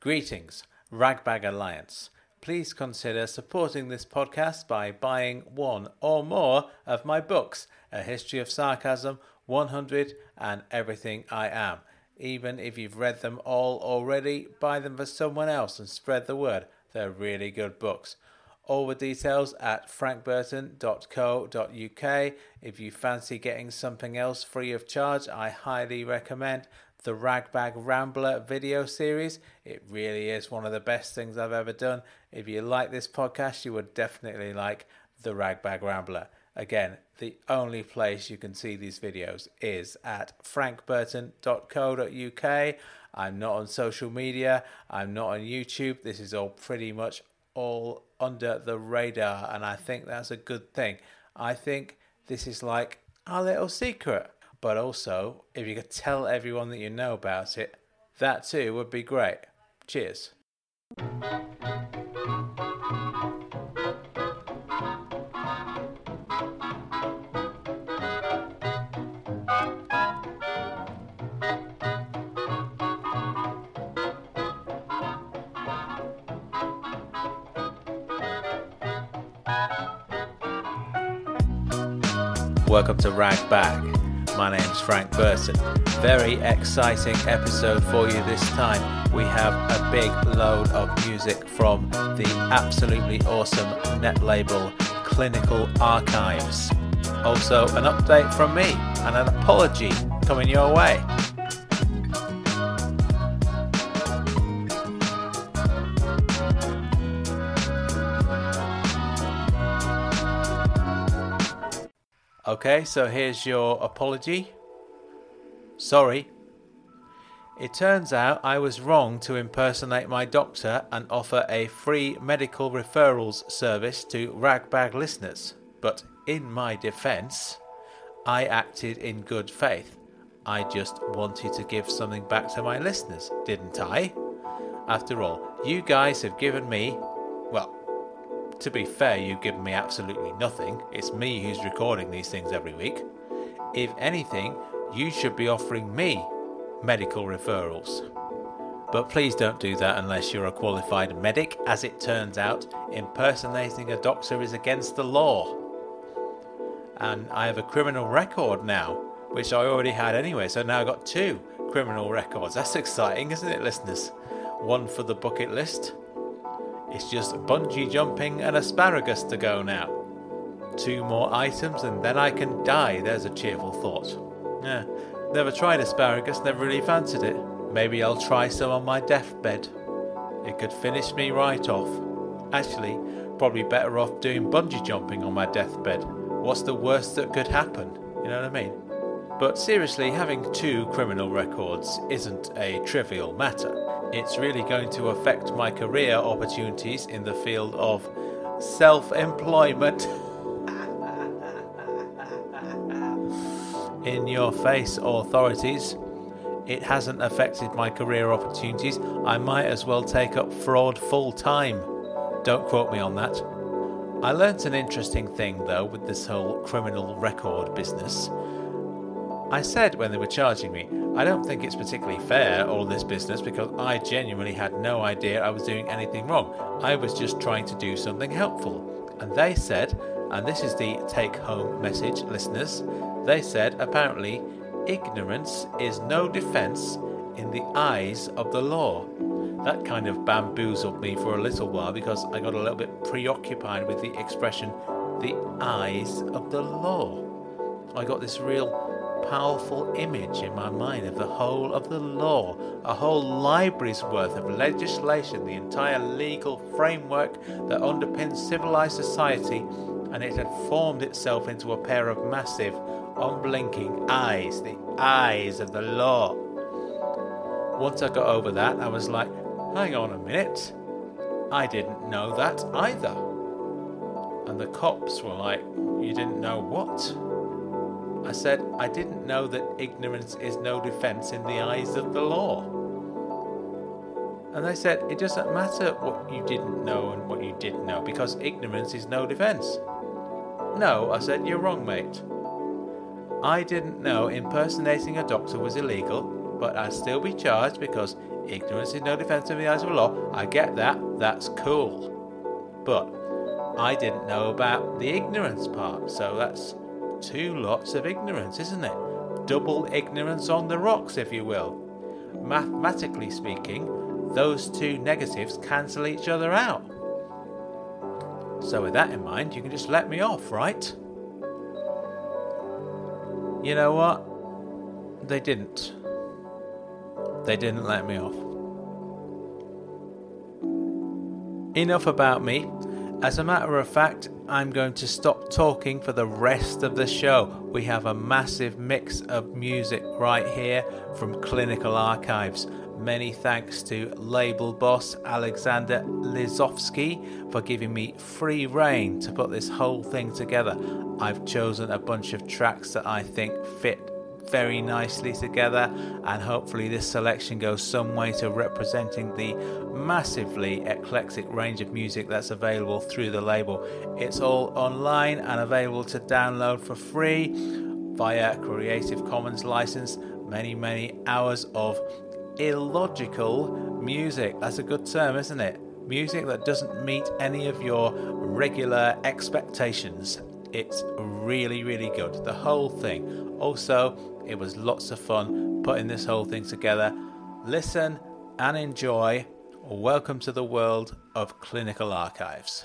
Greetings, Ragbag Alliance. Please consider supporting this podcast by buying one or more of my books A History of Sarcasm, 100, and Everything I Am. Even if you've read them all already, buy them for someone else and spread the word. They're really good books. All the details at frankburton.co.uk. If you fancy getting something else free of charge, I highly recommend the Ragbag Rambler video series. It really is one of the best things I've ever done. If you like this podcast, you would definitely like the Ragbag Rambler. Again, the only place you can see these videos is at frankburton.co.uk. I'm not on social media, I'm not on YouTube. This is all pretty much all under the radar, and I think that's a good thing. I think this is like our little secret. But also, if you could tell everyone that you know about it, that too would be great. Cheers. Welcome to Rag Bag. My name's Frank Burton. Very exciting episode for you this time. We have a big load of music from the absolutely awesome net label Clinical Archives. Also, an update from me and an apology coming your way. Okay, so here's your apology. Sorry. It turns out I was wrong to impersonate my doctor and offer a free medical referrals service to ragbag listeners, but in my defense, I acted in good faith. I just wanted to give something back to my listeners, didn't I? After all, you guys have given me, well, to be fair, you've given me absolutely nothing. It's me who's recording these things every week. If anything, you should be offering me medical referrals. But please don't do that unless you're a qualified medic. As it turns out, impersonating a doctor is against the law. And I have a criminal record now, which I already had anyway, so now I've got two criminal records. That's exciting, isn't it, listeners? One for the bucket list, it's just bungee jumping and asparagus to go now. Two more items and then I can die, there's a cheerful thought. Yeah, never tried asparagus, never really fancied it. Maybe I'll try some on my deathbed. It could finish me right off. Actually, probably better off doing bungee jumping on my deathbed. What's the worst that could happen? You know what I mean? But seriously, having two criminal records isn't a trivial matter it's really going to affect my career opportunities in the field of self employment. in your face, authorities. It hasn't affected my career opportunities. I might as well take up fraud full time. Don't quote me on that. I learnt an interesting thing though with this whole criminal record business. I said when they were charging me, I don't think it's particularly fair, all this business, because I genuinely had no idea I was doing anything wrong. I was just trying to do something helpful. And they said, and this is the take home message, listeners, they said apparently ignorance is no defense in the eyes of the law. That kind of bamboozled me for a little while because I got a little bit preoccupied with the expression the eyes of the law. I got this real powerful image in my mind of the whole of the law, a whole library's worth of legislation, the entire legal framework that underpins civilized society, and it had formed itself into a pair of massive, unblinking eyes, the eyes of the law. Once I got over that, I was like, hang on a minute, I didn't know that either. And the cops were like, you didn't know what? I said, I didn't know that ignorance is no defense in the eyes of the law. And they said, it doesn't matter what you didn't know and what you did know, because ignorance is no defense. No, I said, you're wrong, mate. I didn't know impersonating a doctor was illegal. but I'd still be charged because ignorance is no defense in the eyes of the law. I get that, that's cool. But I didn't know about the ignorance part, so that's two lots of ignorance, isn't it? Double ignorance on the rocks, if you will. Mathematically speaking, those two negatives cancel each other out. So, with that in mind, you can just let me off, right? You know what? They didn't. They didn't let me off. Enough about me. As a matter of fact, I'm going to stop talking for the rest of the show. We have a massive mix of music right here from Clinical Archives. Many thanks to label boss Alexander Lizovsky for giving me free rein to put this whole thing together. I've chosen a bunch of tracks that I think fit very nicely together, and hopefully, this selection goes some way to representing the massively eclectic range of music that's available through the label. It's all online and available to download for free via Creative Commons license. Many, many hours of illogical music. That's a good term, isn't it? Music that doesn't meet any of your regular expectations. It's really, really good. The whole thing. Also, it was lots of fun putting this whole thing together. Listen and enjoy. Welcome to the world of clinical archives.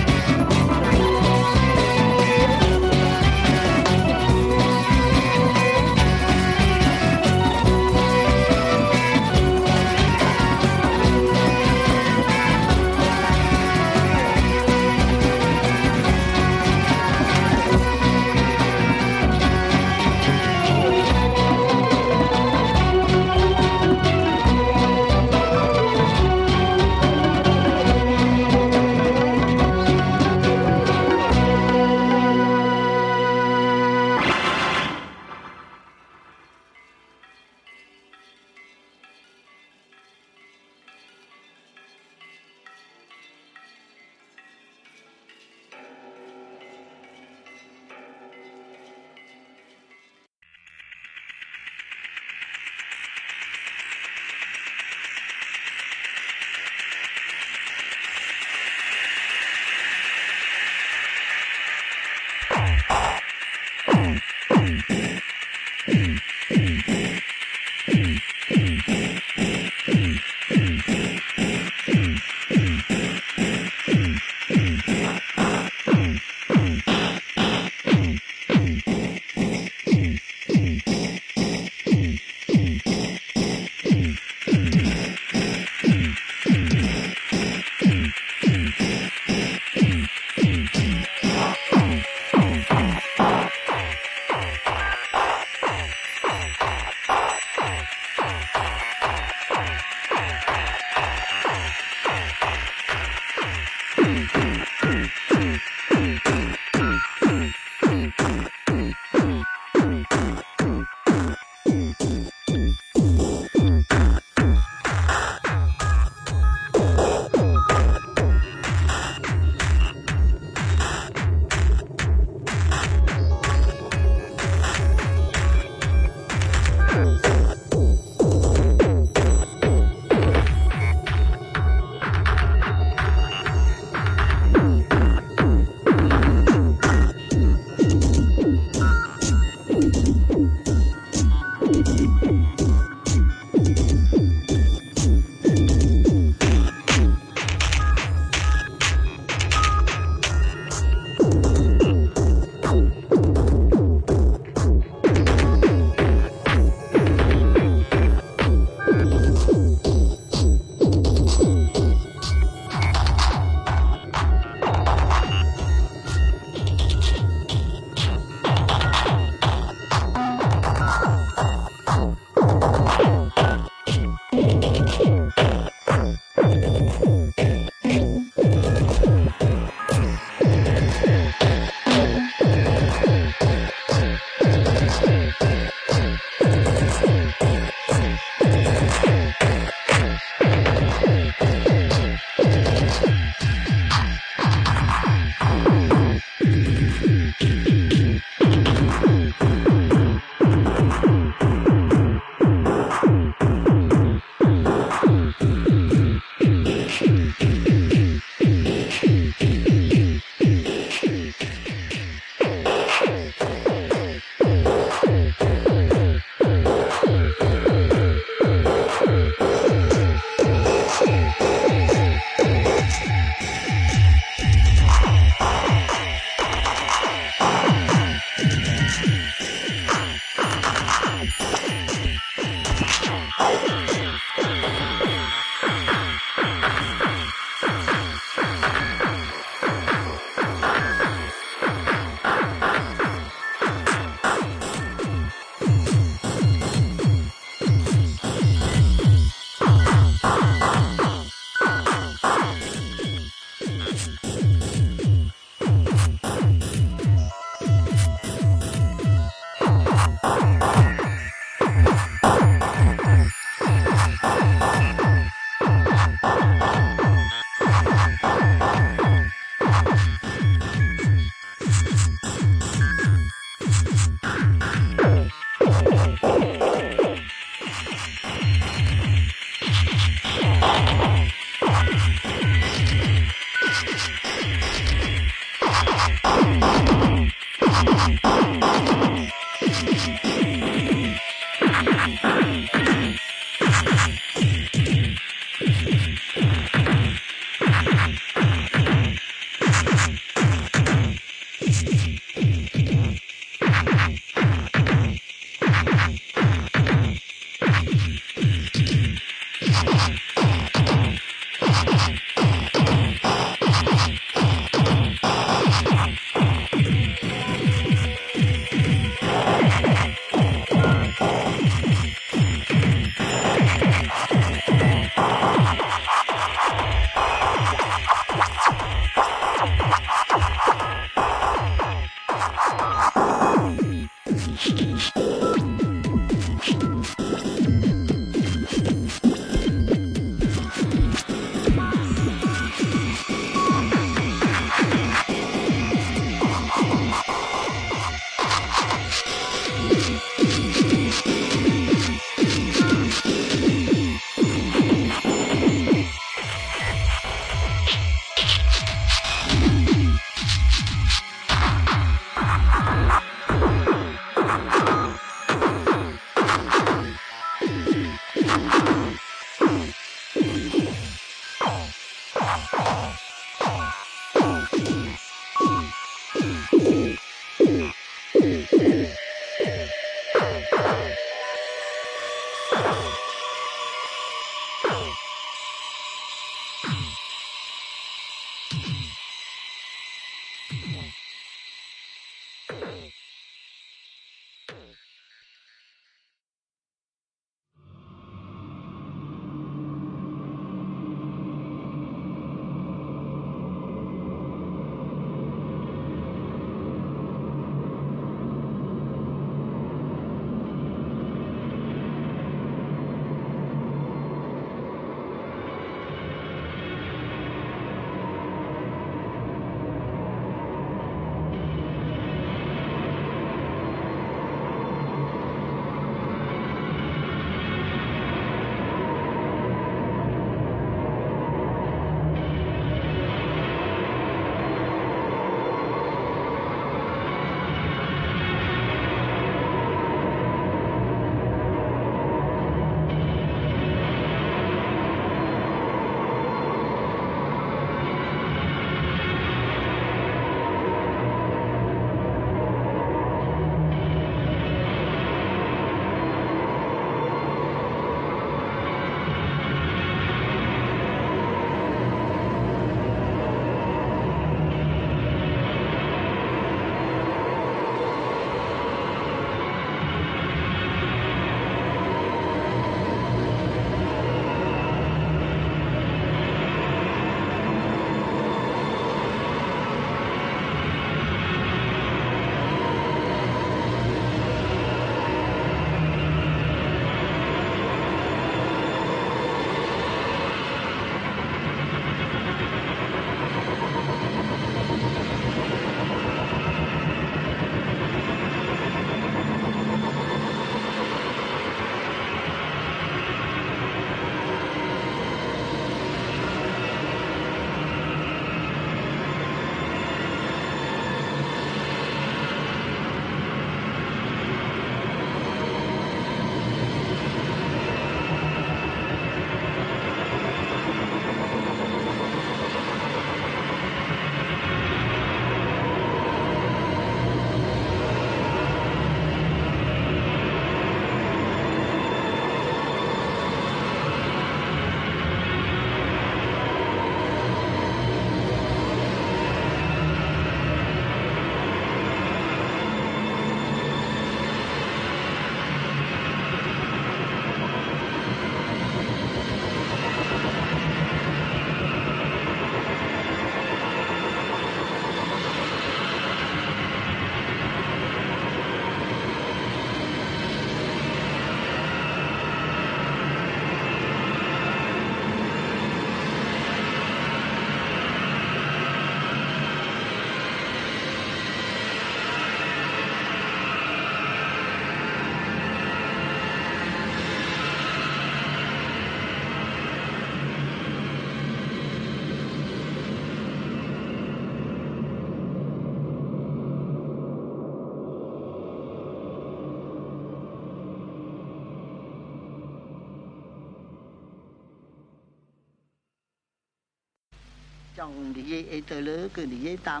យាយអីទៅលើគឺនិយាយតាម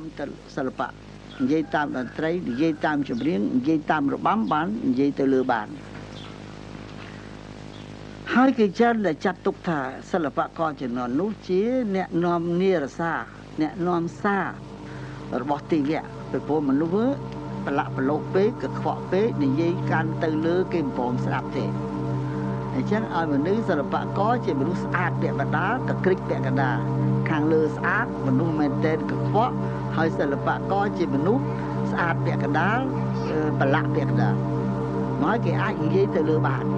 សិល្បៈនិយាយតាមតន្ត្រីនិយាយតាមចម្រៀងនិយាយតាមរបាំបាននិយាយទៅលើបានហើយគេចាត់ចាត់ទុកថាសិល្បករជំនាន់នោះជាអ្នកនាំនារសាអ្នកនាំសាររបស់ទីវៈពីព្រោះមនុស្សប្រឡាក់ប្រឡូកពេកកខ្វក់ពេកនិយាយកាន់ទៅលើគេមិនព្រមស្ដាប់ទេអញ្ចឹងឲ្យមនុស្សសិល្បករជាមនុស្សស្អាតពាក់កណ្ដាលកក្រិចពាក់កណ្ដាល ខាងលើស្អាតមនុស្សមែនតែនកខ្វក់ហើយសិល្បករជាមនុស្សស្អាតពាក់កណ្ដាលប្រឡាក់ពាក់កណ្ដាលមកគេអាចនិយាយទៅលើបាន။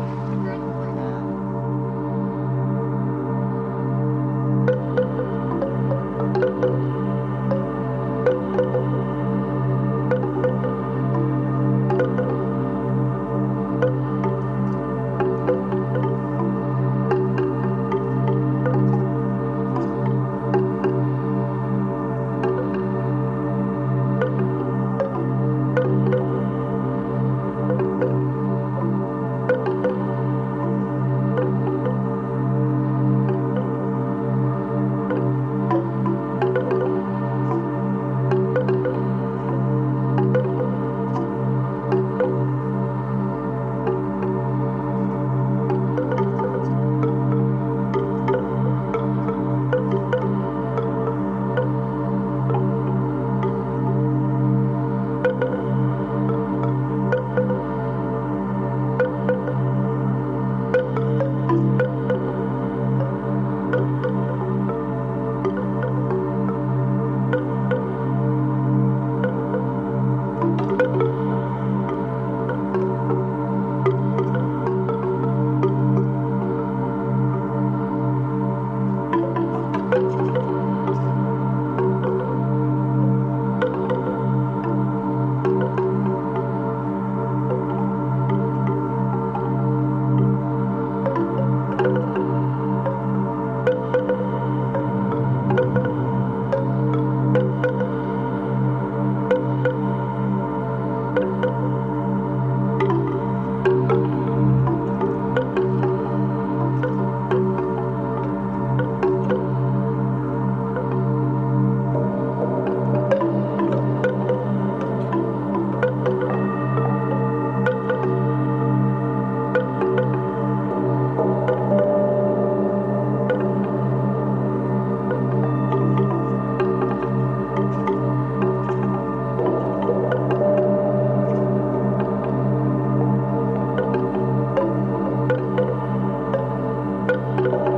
the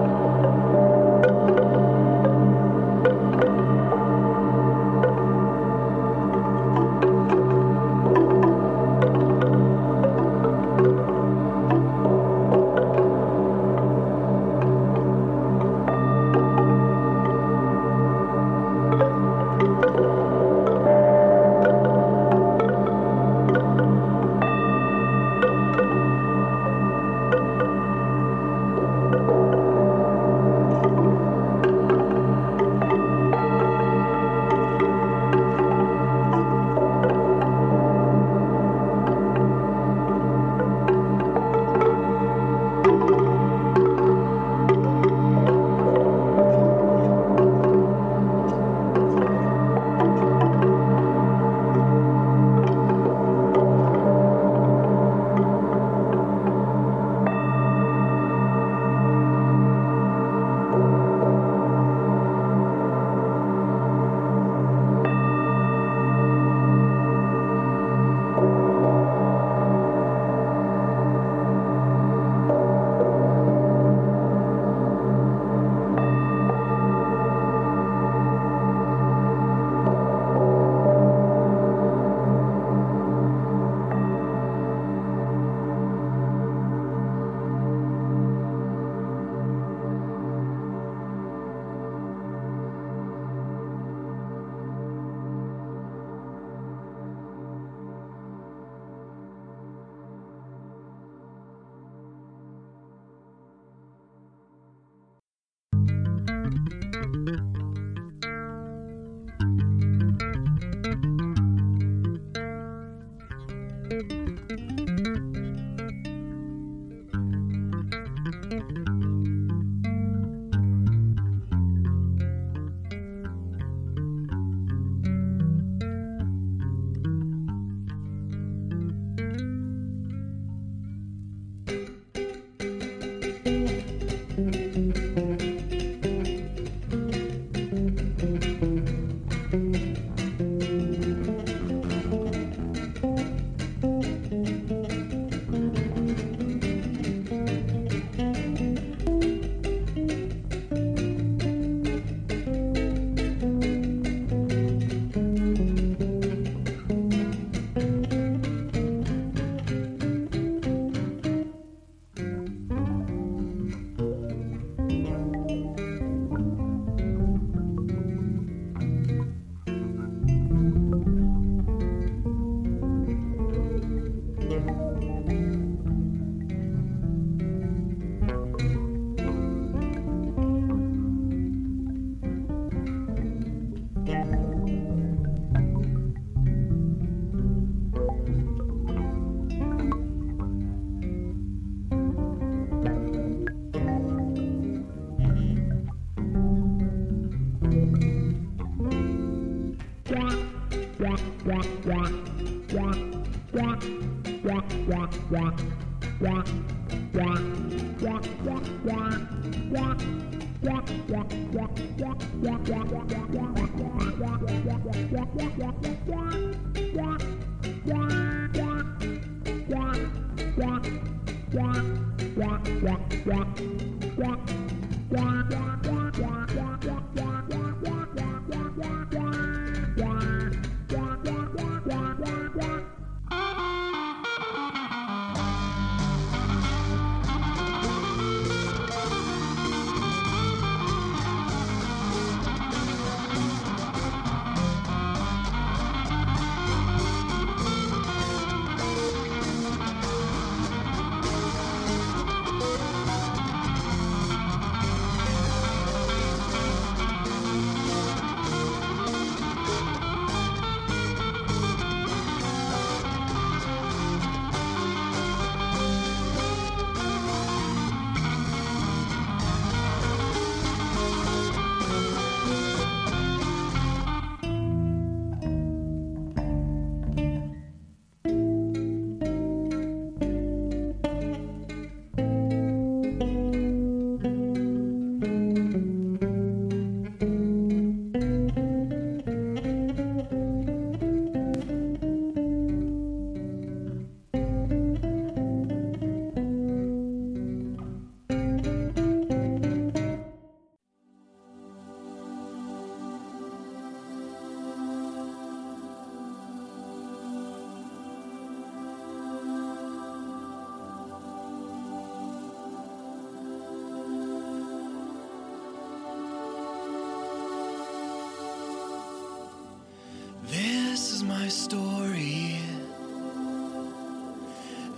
story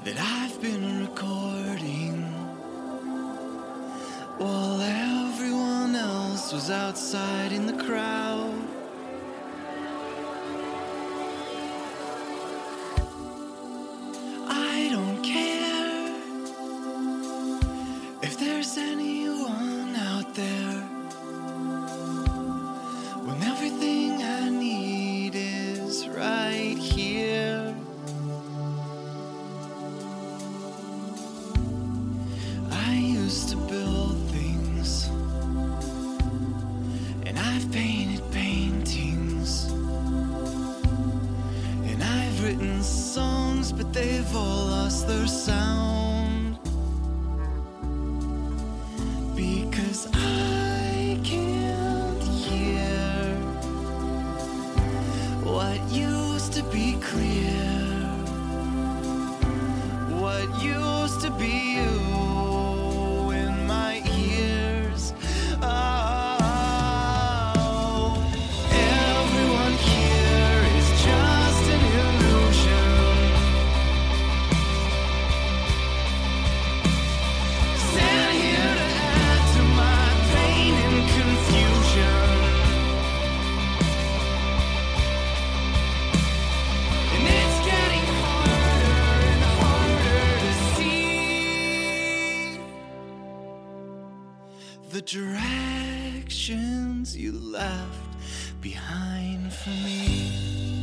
that I've been recording while everyone else was outside in the directions you left behind for me.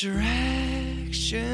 Directions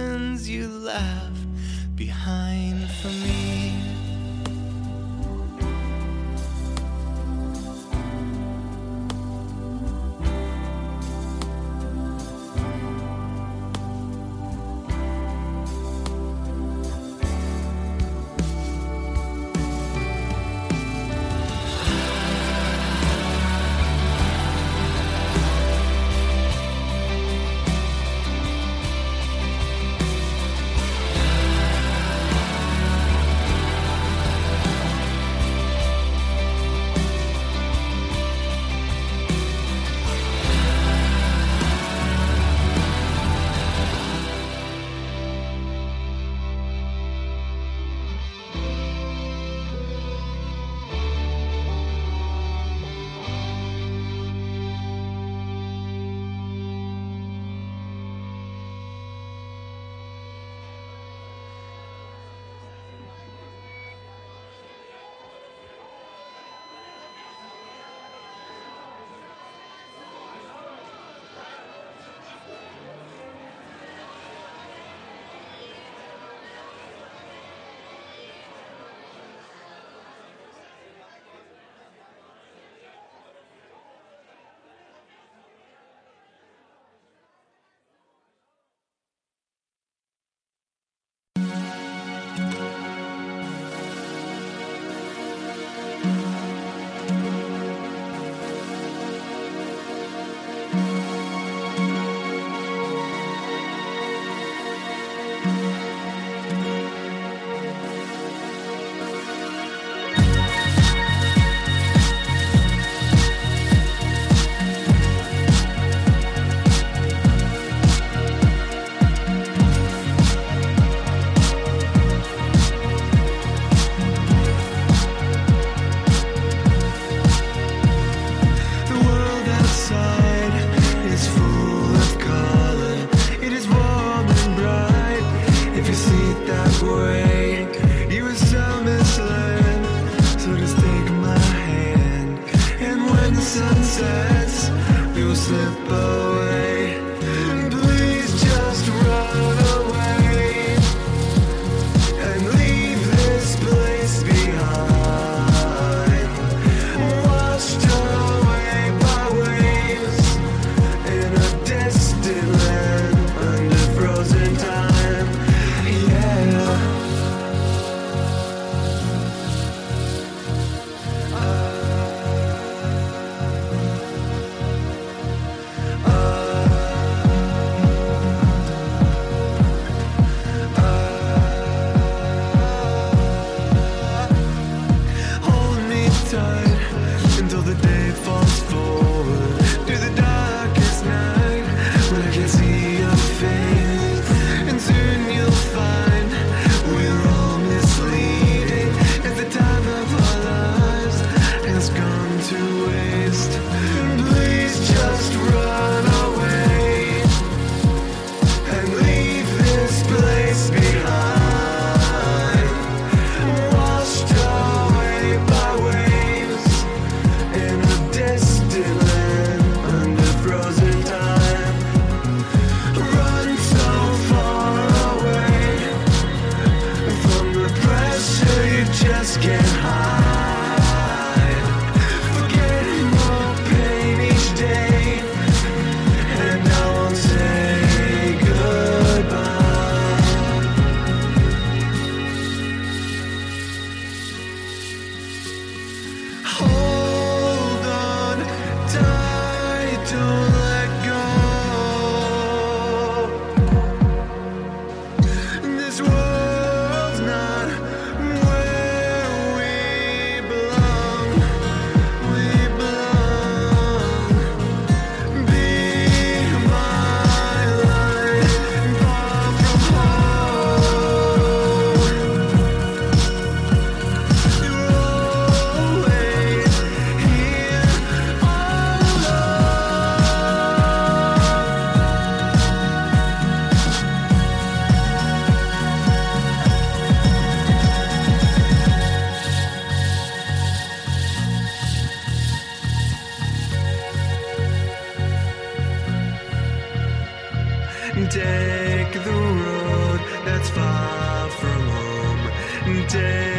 Take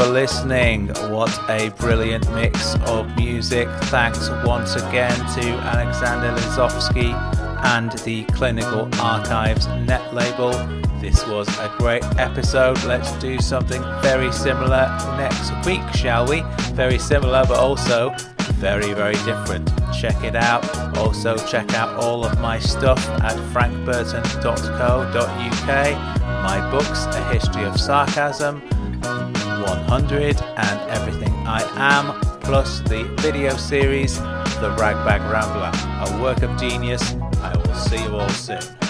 for listening. What a brilliant mix of music. Thanks once again to Alexander Lizovsky and the Clinical Archives net label. This was a great episode. Let's do something very similar next week, shall we? Very similar, but also very, very different. Check it out. Also, check out all of my stuff at frankburton.co.uk. My books, A History of Sarcasm, 100, and Everything I Am, plus the video series, The Ragbag Rambler, a work of genius. I will see you all soon.